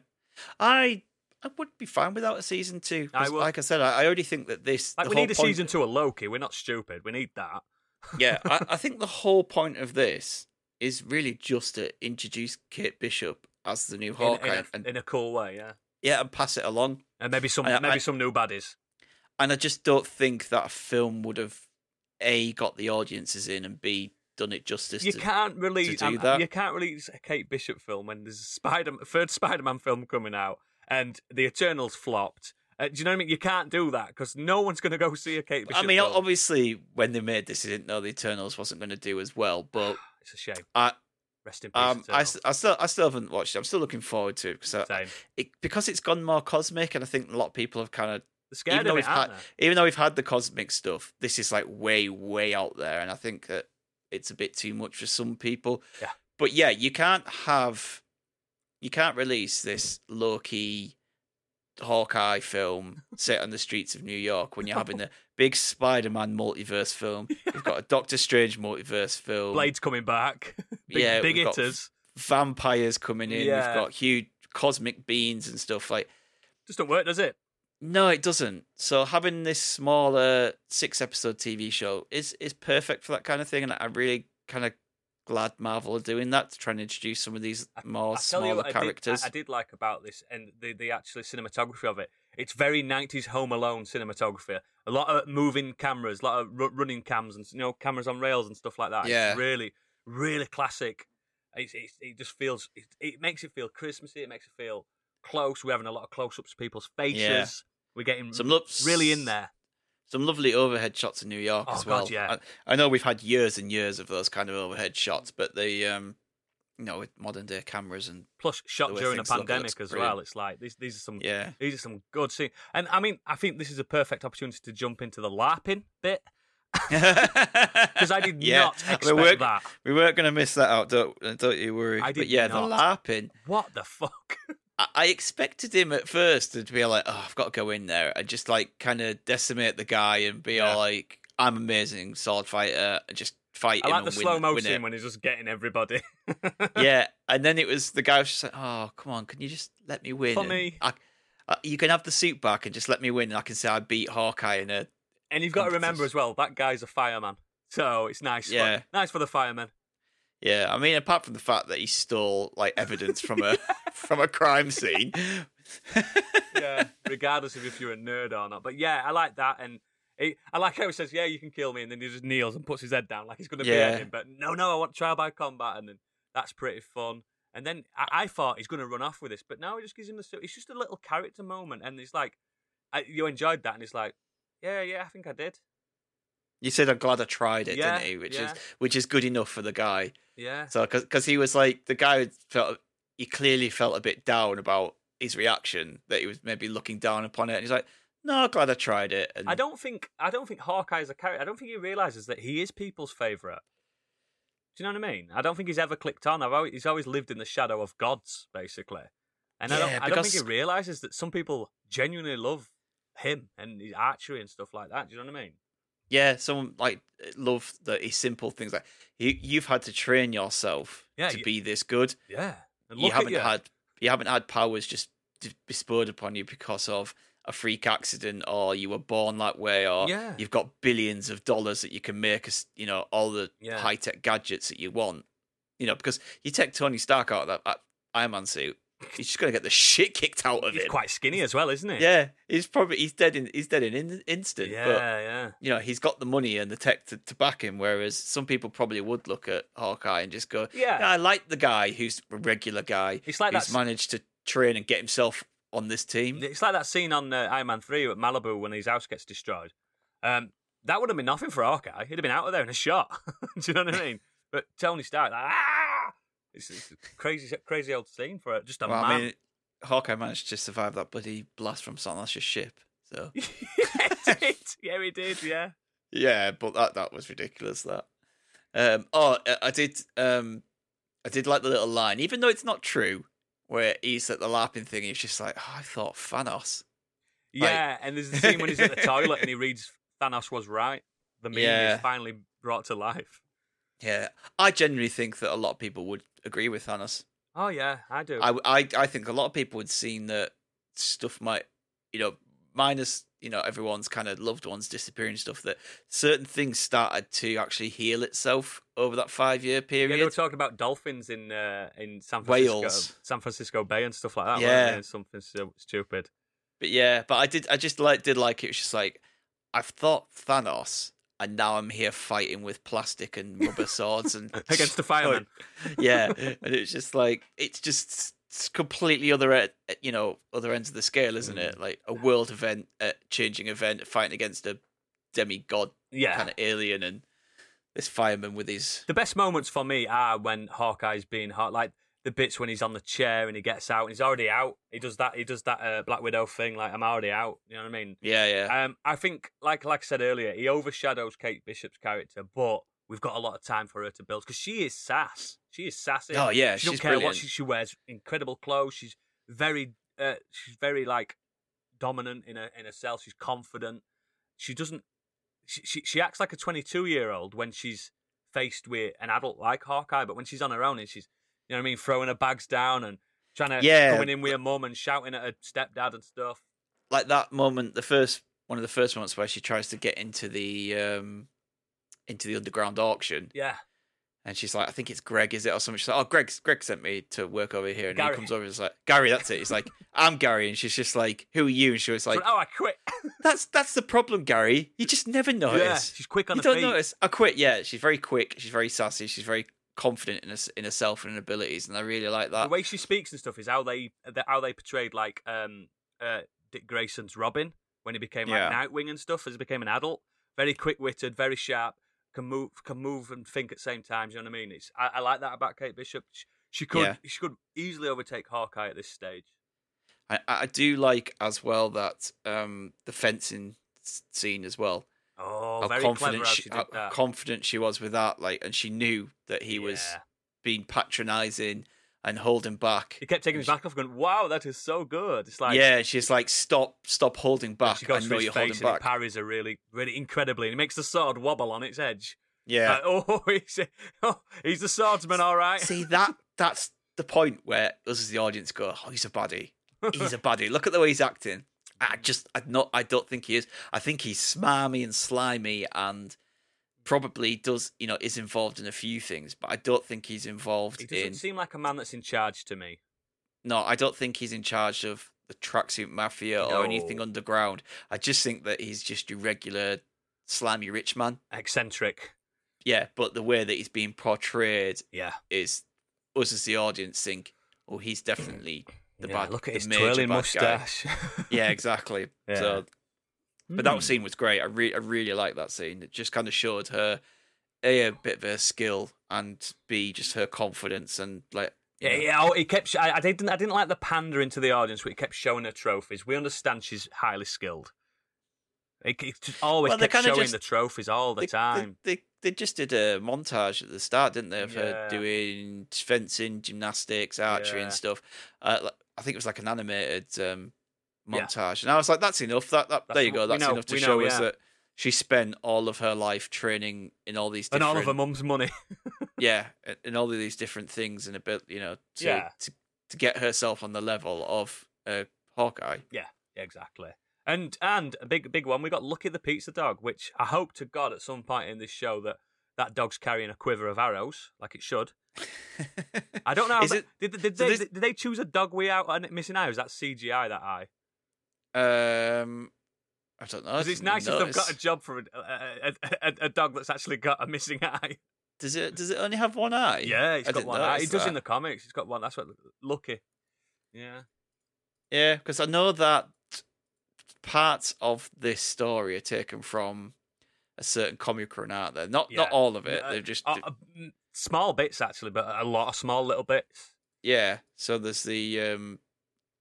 I I would be fine without a season two. I would. Like I said, I, I already think that this Like we need a point- season two of Loki. We're not stupid. We need that. yeah, I, I think the whole point of this is really just to introduce Kate Bishop as the new in, Hawkeye in, a, and in a cool way, yeah. yeah, and pass it along. And maybe some I- maybe I- some new baddies. And I just don't think that a film would have a got the audiences in and b done it justice. You to, can't release do um, that. you can't release a Kate Bishop film when there's a Spider third Spider-Man film coming out and the Eternals flopped. Uh, do you know what I mean? You can't do that because no one's going to go see a Kate Bishop. I mean, film. obviously, when they made this, they didn't know the Eternals wasn't going to do as well. But it's a shame. I, Rest in peace. um, I, I still, I still haven't watched it. I'm still looking forward to it because I, it, because it's gone more cosmic, and I think a lot of people have kind of, scared even though it, had- even though we've had the cosmic stuff, this is like way, way out there, and I think that it's a bit too much for some people. Yeah. But yeah, you can't have, you can't release this low key Hawkeye film set on the streets of New York when you're having the big Spider-Man multiverse film. You've got a Doctor Strange multiverse film. Blade's coming back. big, Yeah, big we've hitters. vampires coming in. Yeah. We've got huge cosmic beings and stuff like. Just don't work, does it? No, it doesn't. So having this smaller six episode TV show is is perfect for that kind of thing, and I'm really kind of glad Marvel are doing that to try and introduce some of these more I you smaller what I did- characters. I, I did like about this and the the actual cinematography of it. It's very nineties Home Alone cinematography. A lot of moving cameras, a lot of ru- running cams, and you know cameras on rails and stuff like that. Yeah. it's really, really classic. It's, it's, it just feels. It, it makes it feel Christmassy. It makes it feel close. We're having a lot of close ups of people's faces. Yeah. We're getting Some lo- really in there. Some lovely overhead shots in New York Oh, as God, well. yeah. I, I know we've had years and years of those kind of overhead shots, but the um, you know, with modern day cameras and Plus, shot during a things look, pandemic as brilliant. well. It's like these. These are some. yeah, These are some good scenes. And I mean, I think this is a perfect opportunity to jump into the LARPing bit. because I did not expect we weren't, that. We weren't going to miss that out. Don't don't you worry. I but yeah, not. the LARPing. What the fuck? I, I expected him at first to be like, "Oh, I've got to go in there and just like kind of decimate the guy and be Yeah. all like, I'm amazing sword fighter, and just fight I like the win, slow mo win when he's just getting everybody. yeah, and then it was the guy was just like, "Oh, come on, can you just let me win? For me. I, uh, you can have the suit back and just let me win, and I can say I beat Hawkeye in a And you've got to remember as well that guy's a fireman, so it's nice. for- Yeah. nice for the firemen. Yeah. I mean, apart from the fact that he stole like evidence from a from a crime scene. Yeah, regardless of if you're a nerd or not. But yeah, I like that, and he, I like how he says, "Yeah, you can kill me," and then he just kneels and puts his head down like he's going to Yeah. beat him. But no, no, I want trial by combat, and then that's pretty fun. And then I, I thought he's going to run off with this, but now he just gives him the. It's just a little character moment, and it's like, I, you enjoyed that, and it's like, yeah, yeah, I think I did. You said I'm glad I tried it, Yeah, didn't he? Which yeah. is which is good enough for the guy. Yeah, So because he was like the guy felt he clearly felt a bit down about his reaction that he was maybe looking down upon it, and he's like, "No, I'm glad I tried it." And I don't think I don't think Hawkeye's a character. I don't think he realizes that he is people's favorite. Do you know what I mean? I don't think he's ever clicked on. I've always, he's always lived in the shadow of gods, basically. And I don't, Yeah, I don't think he realizes that some people genuinely love him and his archery and stuff like that. Do you know what I mean? Yeah, someone like love the his simple things like you you've had to train yourself Yeah, to you- be this good. Yeah. You haven't you. had you haven't had powers just bestowed upon you because of a freak accident or you were born that way or Yeah. you've got billions of dollars that you can make us you know all the Yeah. high tech gadgets that you want you know because you take Tony Stark out of that Iron Man suit he's just gonna get the shit kicked out of He's him quite skinny as well, isn't he? yeah he's probably he's dead in he's dead in an instant yeah, but yeah. you know he's got the money and the tech to, to back him whereas some people probably would look at Hawkeye and just go Yeah. I like the guy who's a regular guy It's like who's that's managed to train and get himself on this team It's like that scene on uh, Iron Man 3 at Malibu when his house gets destroyed. Um, that would have been nothing for Hawkeye. He'd have been out of there in a shot. Do you know what I mean? But Tony Stark, like, ah! It's, it's a crazy, crazy old scene for it. Just a Well, man. I mean, Hawkeye managed to survive that bloody blast from Thanos' ship. So yeah, he did. Yeah, he did. Yeah. yeah, but that that was ridiculous. That. Um. Oh, I- did. Um. I did like the little line, even though it's not true, where he's at the LARPing thing. He's just like, oh, I thought Thanos. Like- Yeah, and there's the scene when he's at the toilet and he reads Thanos was right. The meme Yeah. is finally brought to life. Yeah, I genuinely think that a lot of people would agree with Thanos. Oh yeah, I do. I, I, I think a lot of people would seen that stuff might, you know, minus you know everyone's kind of loved ones disappearing stuff. That certain things started to actually heal itself over that five year yeah, period. they were talking about dolphins in uh, in San Francisco, whales. San Francisco Bay and stuff like that. Yeah. something so stupid. But yeah, but I did, I just like did like it. was just like I've thought Thanos, and now I'm here fighting with plastic and rubber swords and against the fireman. yeah, and it's just like it's just s- completely other, e- you know, other ends of the scale, isn't Mm. it? Like a world event, a changing event, fighting against a demigod Yeah. kind of alien, and this fireman with his The best moments for me are when Hawkeye's being hot, like the bits when he's on the chair and he gets out and he's already out. He does that. He does that uh, Black Widow thing. Like I'm already out. You know what I mean? yeah, yeah, Um, I think, like like I said earlier, he overshadows Kate Bishop's character, but we've got a lot of time for her to build because she is sass. She is sassy. oh yeah, she don't she's care what brilliant. she, she wears. Incredible clothes. She's very, uh, she's very like dominant in her in herself. She's confident. She doesn't. She she, she acts like a twenty two year old when she's faced with an adult like Hawkeye, but when she's on her own and she's, you know what I mean, throwing her bags down and trying to Yeah. coming in with her mum and shouting at her stepdad and stuff. like that moment, the first one of the first moments where she tries to get into the um into the underground auction, Yeah, and she's like, I think it's Greg, is it, or something? She's like, Oh, Greg, Greg sent me to work over here, and Gary. he comes over and is like, Gary, that's it. He's like, I'm Gary, and she's just like, Who are you? And she was like, oh, I quit. That's that's the problem, Gary. You just never notice. yeah, she's quick on you her don't feet. notice. I quit. Yeah, she's very quick. She's very sassy. She's very confident in her, in herself and her abilities, and I really like that. the way she speaks and stuff is how they the, how they portrayed like um uh Dick Grayson's Robin when he became like Yeah. Nightwing and stuff as he became an adult. Very quick witted, very sharp, can move can move and think at the same time. You know what I mean? It's I, I like that about Kate Bishop. She, she could Yeah. she could easily overtake Hawkeye at this stage. I, I do like as well that um the fencing scene as well. Oh, how confident she, she how that. confident she was with that. Like, and she knew that he was being patronising and holding back. He kept taking his back off, going, "Wow, that is so good." It's like yeah, she's like, stop, stop holding back. she I goes know you're holding back. parries her really, really incredibly, and he makes the sword wobble on its edge. yeah. Like, oh, he's, oh, he's the swordsman, all right. See that that's the point where us as the audience go, oh, he's a baddie. He's a baddie. Look at the way he's acting. I just, I not, I don't think he is. I think he's smarmy and slimy and probably does, you know, is involved in a few things, but I don't think he's involved He doesn't in. seem like a man that's in charge to me. No, I don't think he's in charge of the tracksuit mafia or anything underground. I just think that he's just your regular slimy rich man. Eccentric. Yeah, but the way that he's being portrayed Yeah. is us as the audience think, oh, he's definitely the yeah, bad. look at his twirling mustache. Yeah, exactly. Yeah. So, but Hmm. that scene was great. I re- I really like that scene. It just kind of showed her a, a bit of her skill and b just her confidence and like Yeah, yeah. Oh, he kept. I, I didn't. I didn't like the pandering to the audience, but he kept showing her trophies. We understand she's highly skilled. He, he just always Well, kept showing just- the trophies all the they, time. They, they they just did a montage at the start, didn't they, of Yeah. her doing fencing, gymnastics, archery, Yeah. and stuff. Uh, like- I think it was like an animated um, Yeah. montage, and I was like, "That's enough. That, that That's there you go. That's know- enough to show know, us that she spent all of her life training in all these different... and all of her mum's money. yeah, in all of these different things, and a bit, you know, to Yeah. to, to get herself on the level of uh, Hawkeye. Yeah, exactly. And and a big big one, we got Lucky the pizza dog, which I hope to God at some point in this show that that dog's carrying a quiver of arrows like it should. I don't know. It- did, did, so they, this- did they choose a dog without a missing eye? Is that CGI that eye? Um, I don't know. Because it's nice if they've got a job for a, a, a, a, dog that's actually got a missing eye. Does it? Does it only have one eye? Yeah, he's I got one eye. He notice does in the comics. He's got one. That's what Lucky. Yeah. Yeah, because I know that parts of this story are taken from a certain comic run, aren't they? Not not all of it. They're just Uh, uh, small bits actually, but a lot of small little bits. yeah. So there's the um,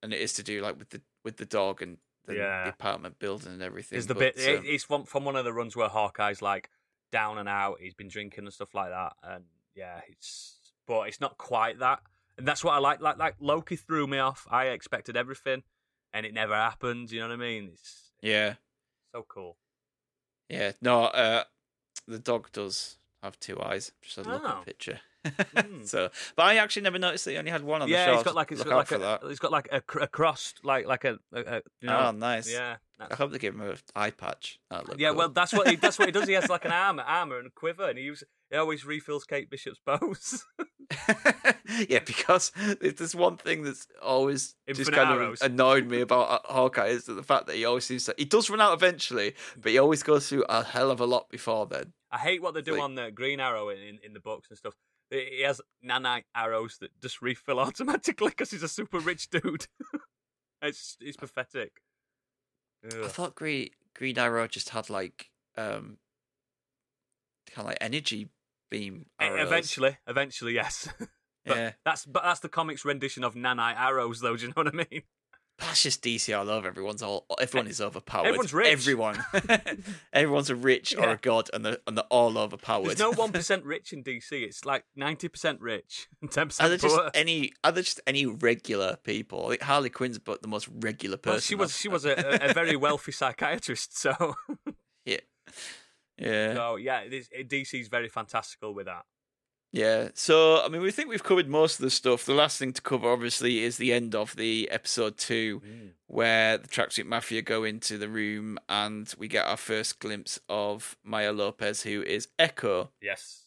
and it is to do like with the with the dog and the, Yeah. the apartment building and everything. Is the but, bit? um, it's from from one of the runs where Hawkeye's like down and out. He's been drinking and stuff like that, and yeah, it's but it's not quite that, and that's what I like. Like like Loki threw me off. I expected everything, and it never happened. You know what I mean? It's yeah, so cool. Yeah. No, uh, the dog does have two eyes. Just a look at Oh. the picture. Mm. so, but I actually never noticed that he only had one on the yeah, show. he's got like it's got like a, it's got like a, a crossed like like a, a, a you know oh, nice. yeah I hope they give him an eye patch. Yeah cool. well that's what he that's what he does he has like an armor armor and a quiver and he uses he always refills Kate Bishop's bows yeah, because there's one thing that's always just kind arrows. of annoyed me about Hawkeye is the fact that he always seems to, he does run out eventually, but he always goes through a hell of a lot before then. I hate what they do Like- on the Green Arrow in, in, in the books and stuff. He has nanite arrows that just refill automatically because he's a super rich dude. it's it's pathetic. I thought Green Green Arrow just had like um kind of like energy beam arrows. Eventually, eventually, yes. but yeah, that's but that's the comics rendition of nanite arrows, though. Do you know what I mean? that's just DC all over. Everyone's all everyone is overpowered. Everyone's rich. Everyone, everyone's a rich or a god, and they're and they're all overpowered. There's no one percent rich in DC. It's like ninety percent rich and ten Are there percent just any? Are there just any regular people? Like Harley Quinn's, but the most regular person. Well, she was I've- she was a a very wealthy psychiatrist, so yeah, yeah, so yeah, it is, DC's very fantastical with that. yeah. So I mean, we think we've covered most of the stuff. The last thing to cover, obviously, is the end of the episode two, mm. where the tracksuit mafia go into the room, and we get our first glimpse of Maya Lopez, who is Echo, Yes.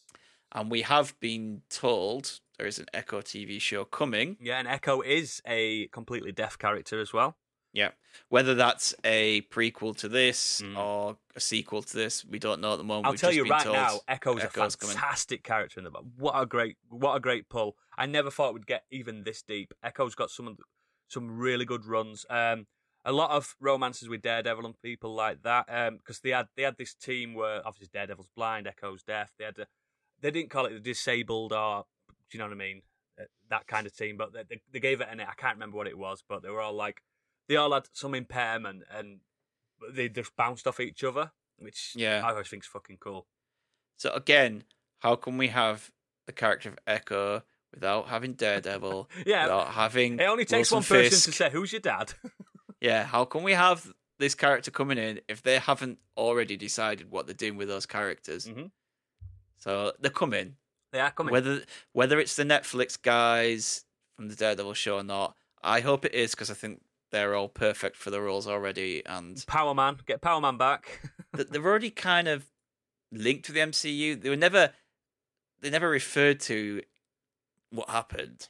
and we have been told there is an Echo TV show coming. Yeah, and Echo is a completely deaf character as well. Yeah. Whether that's a prequel to this Mm. or a sequel to this, we don't know at the moment. I'll We've tell you right now, Echo's, Echo's a coming. fantastic character in the book. What a great, what a great pull! I never thought we'd get even this deep. Echo's got some some really good runs. Um, a lot of romances with Daredevil and people like that. Um, because they had they had this team where obviously Daredevil's blind, Echo's deaf. They had a, they didn't call it the disabled or do you know what I mean? Uh, That kind of team, but they, they, they gave it an I can't remember what it was, but they were all like they all had some impairment and they just bounced off each other, which Yeah. I always think's fucking cool. So again, how can we have the character of Echo without having Daredevil? Yeah, without having it only takes Wilson one person Fisk? to say, "Who's your dad?" Yeah, how can we have this character coming in if they haven't already decided what they're doing with those characters? Mhm. So they're coming. they are coming. Whether whether it's the Netflix guys from the Daredevil show or not, I hope it is because I think they're all perfect for the roles already, and Power Man, get Power Man back. they're already kind of linked to the MCU. They were never they never referred to what happened.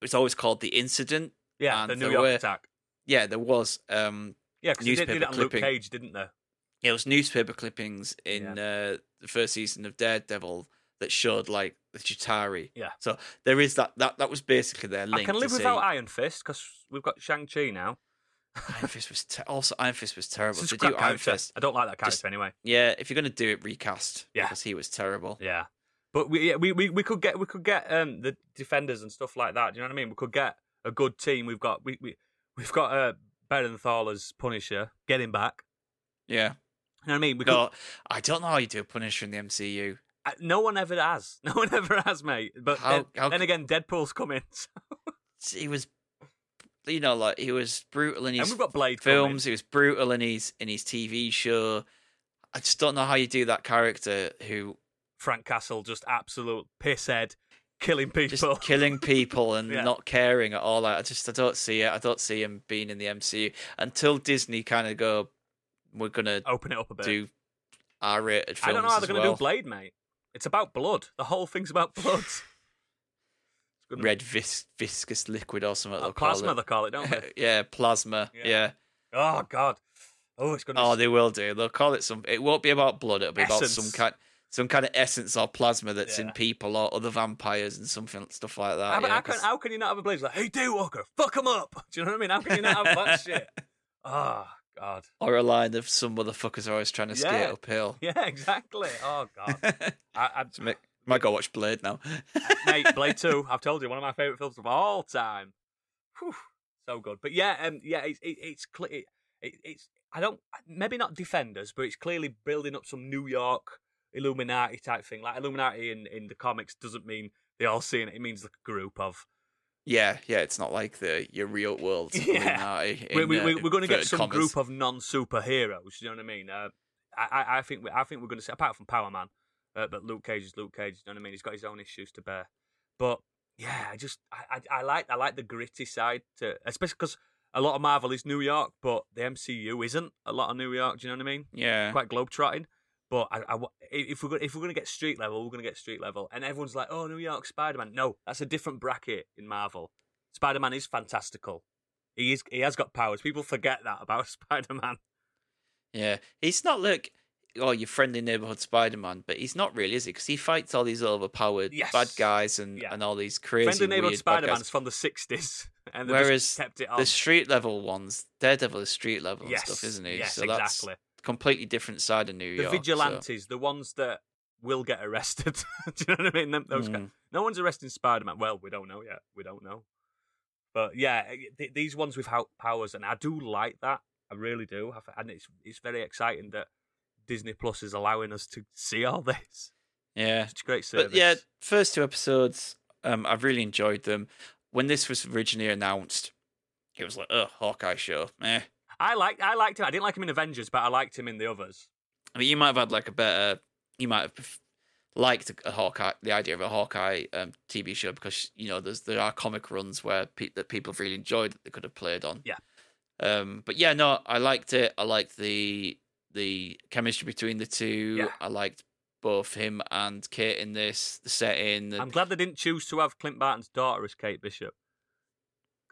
It was always called the incident. yeah, And the New York were- attack. Yeah, there was um Yeah, because they did, that on Luke. Cage, didn't they? Yeah, it was newspaper clippings in uh, the first season of Daredevil that showed like the Chitauri. Yeah. So there is that that that was basically their link. I can live without Iron Fist because we've got Shang Chi now. Iron Fist was ter- also Iron Fist was terrible. To do Iron. Fist, I don't like that character Just- anyway. yeah. If you're gonna do it, recast. Yeah. because he was terrible. Yeah, but we, yeah, we we we could get we could get um the defenders and stuff like that. Do you know what I mean? We could get a good team. We've got we we we've got uh Bernthal's Punisher. Get him back. Yeah. You know what I mean? We could, No, I don't know how you do a Punisher in the MCU. No one ever has. No one ever has, mate. But How- then, how then again, Deadpool's coming, He was, you know, like he was brutal in and his we've got Blade films. He was brutal in his in his TV show. I just don't know how you do that character who Frank Castle, just absolute pisshead. killing people. just killing people and Yeah. not caring at all. Like, I just I don't see it. I don't see him being in the MCU until Disney kind of go. We're gonna Open it up a bit. do R-rated films. I don't know how they're going to do Blade, mate. It's about blood. The whole thing's about blood. Red vis- viscous liquid or something. they'll oh, plasma, call they call it, don't they? yeah, plasma. Yeah. Yeah. oh God. Oh, it's going. Oh, they will do. They'll call it some. It won't be about blood. It'll be about some kind, some kind of essence or plasma that's in people or other vampires and something stuff like that. how, yeah, how can, how can you not have a Blade? Like, hey, Daywalker, fuck him up. Do you know what I mean? How can you not have that shit? Oh God. or a line of some motherfuckers are always trying to skate Yeah. uphill. Yeah, exactly. Oh God. I, I, So make- might go watch Blade now. mate, Blade Two. I've told you, one of my favorite films of all time. Whew, so good. But yeah, um, yeah, it, it, it's clear. It, it, it's I don't maybe not Defenders, but it's clearly building up some New York Illuminati type thing. Like Illuminati in in the comics doesn't mean they all see it. It means like a group of. Yeah, yeah, it's not like the your real world. Yeah. In, we, we, we're going to get some commas. group of non superheroes. You know what I mean? Uh, I, I- think we, I think we're going to see apart from Power Man, uh, but Luke Cage is Luke Cage. You know what I mean? He's got his own issues to bear. But yeah, I just I, I, I like I like the gritty side to especially because a lot of Marvel is New York, but the MCU isn't a lot of New York. Do you know what I mean? Yeah, Quite globetrotting. But I, I if we're gonna, if we're going to get street level, we're going to get street level. And everyone's like, "Oh, New York Spider Man." No, that's a different bracket in Marvel. Spider Man is fantastical. He is he has got powers. People forget that about Spider Man. yeah. He's not like oh your friendly neighborhood Spider Man, but he's not really, is he? Because he fights all these overpowered Yes. bad guys and Yeah. and all these crazy Friendly neighborhood Spider. Man's from the sixties, and Whereas kept it on. The street level ones, Daredevil is street level yes, and stuff, isn't he? Yes, so that's exactly. Completely different side of New The York. so- vigilantes, the ones that will get arrested. Do you know what I mean? Them, those guys. Mm. No one's arresting Spider Man. Well, we don't know yet. We don't know. But yeah, th- these ones with powers, and I do like that. I really do. And it's it's very exciting that Disney Plus is allowing us to see all this. Yeah, It's a great service. But yeah, first two episodes, um, I've really enjoyed them. When this was originally announced, it was like, oh, Hawkeye show. Eh. I liked I liked him. I didn't like him in Avengers, but I liked him in the others. I mean, you might have had like a better, you might have liked a Hawkeye, the idea of a Hawkeye um, TV show because you know there's there are comic runs where pe- that people have really enjoyed that they could have played on. Yeah. Um, but yeah, no, I liked it. I liked the the chemistry between the two. Yeah. I liked both him and Kate in this, the setting. I'm glad they didn't choose to have Clint Barton's daughter as Kate Bishop.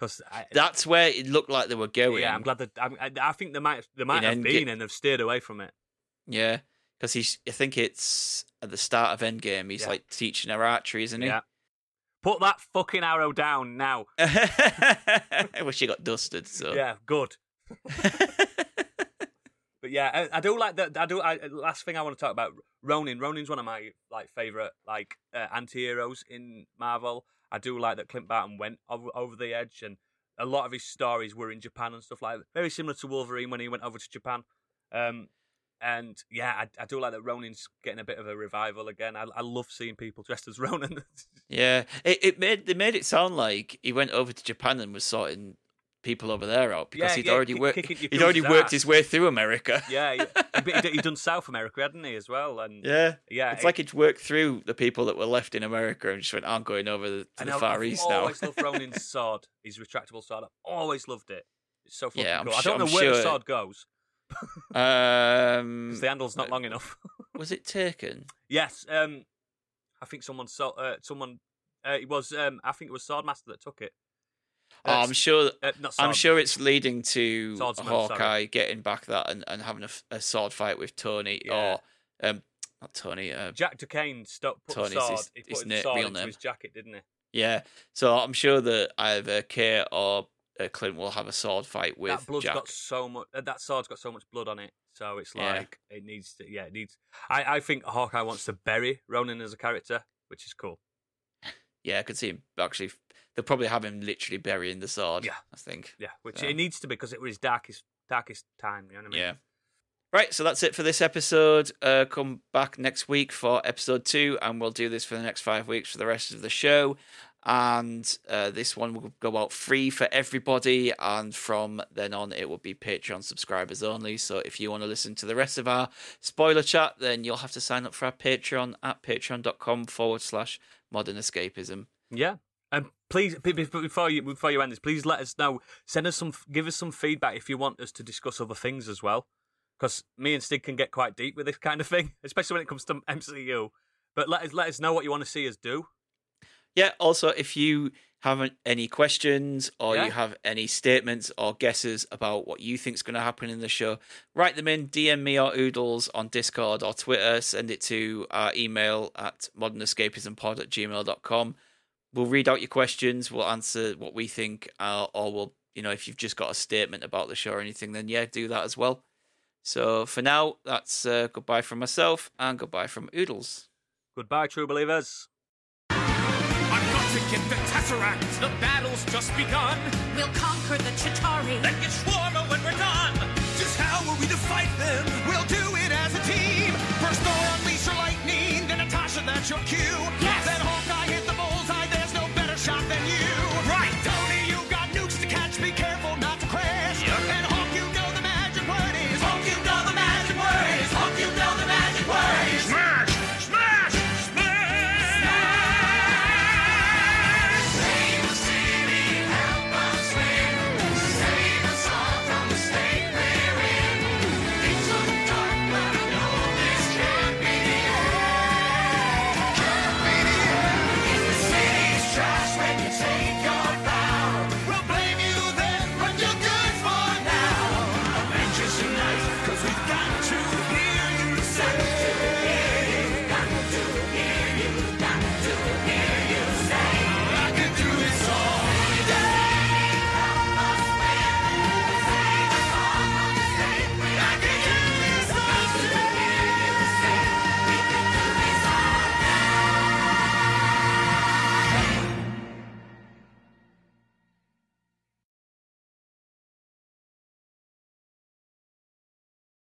Because that's where it looked like they were going. yeah, I'm glad that I, I think they might they might In have Endga- been and they've steered away from it. Yeah, because he's. I think it's at the start of Endgame. He's Yeah. like teaching her archery, isn't he? Yeah, put that fucking arrow down now. I wish he got dusted. So Yeah, good. But yeah, I, I do like that. I do. I, last thing I want to talk about Ronin. Ronin's one of my like favorite like uh, anti-heroes in Marvel. I do like that Clint Barton went over, over the edge, and a lot of his stories were in Japan and stuff like that. Very similar to Wolverine when he went over to Japan. Um, and yeah, I, I do like that Ronin's getting a bit of a revival again. I, I love seeing people dressed as Ronin. yeah, it, it made they made it sound like he went over to Japan and was sorting people over there out because Yeah, he'd yeah, already worked. He'd already worked ass. his way through America. yeah, he, he'd done South America, hadn't he, as well? And Yeah, yeah, it's it- like he'd worked through the people that were left in America and just went, "I'm going over the, to the Far I've East now." always loved Ronin's sword, his retractable sword. I've always loved it. It's so fucking Yeah, cool. I don't know I'm where the sword goes um, the handle's not long enough. was it taken? yes, um, I think someone saw uh, someone. Uh, it was um, I think it was Swordmaster that took it. Oh, I'm sure. uh, not I'm sure it's leading to Swordsman, Hawkeye sorry. getting back that and, and having a sword fight with Tony Yeah. or um not Tony. Uh, Jack Duquesne sto- put Tony's sword. his- he put na- the sword real into name. his jacket, didn't he? yeah. So I'm sure that either Kate or uh, Clint will have a sword fight with that blood's Jack. got so much. Uh, that sword's got so much blood on it, so it's Yeah. like it needs to. Yeah, it needs. I I think Hawkeye wants to bury Ronin as a character, which is cool. Yeah, I could see him actually. They'll probably have him literally burying the sword. Yeah. I think. Yeah, which So- it needs to be because it was his darkest darkest time. You know what I mean? Yeah. Right, so that's it for this episode. Uh, come back next week for episode two, and we'll do this for the next five weeks for the rest of the show. And uh, this one will go out free for everybody, and from then on, it will be Patreon subscribers only. So if you want to listen to the rest of our spoiler chat, then you'll have to sign up for our Patreon at patreon.com forward slash modern escapism. Yeah. And please, before you before you end this, please let us know. Send us some, give us some feedback if you want us to discuss other things as well. Because me and Stig can get quite deep with this kind of thing, especially when it comes to MCU. But let us let us know what you want to see us do. Yeah. Also, if you have any questions or Yeah. you have any statements or guesses about what you think is going to happen in the show, write them in. DM me or Oodles on Discord or Twitter. Send it to our email at modernescapismpod at gmail.com. We'll read out your questions. We'll answer what we think, uh, or we'll, you know, if you've just got a statement about the show or anything, then yeah, do that as well. So for now, that's uh, goodbye from myself and goodbye from Oodles. Goodbye, true believers. I've got to get the Tesseract. The battle's just begun. We'll conquer the Chitauri. Then get Shawarma when we're done. Just how are we to fight them? We'll do it as a team. First Thor unleash your lightning, then Natasha, that's your cue.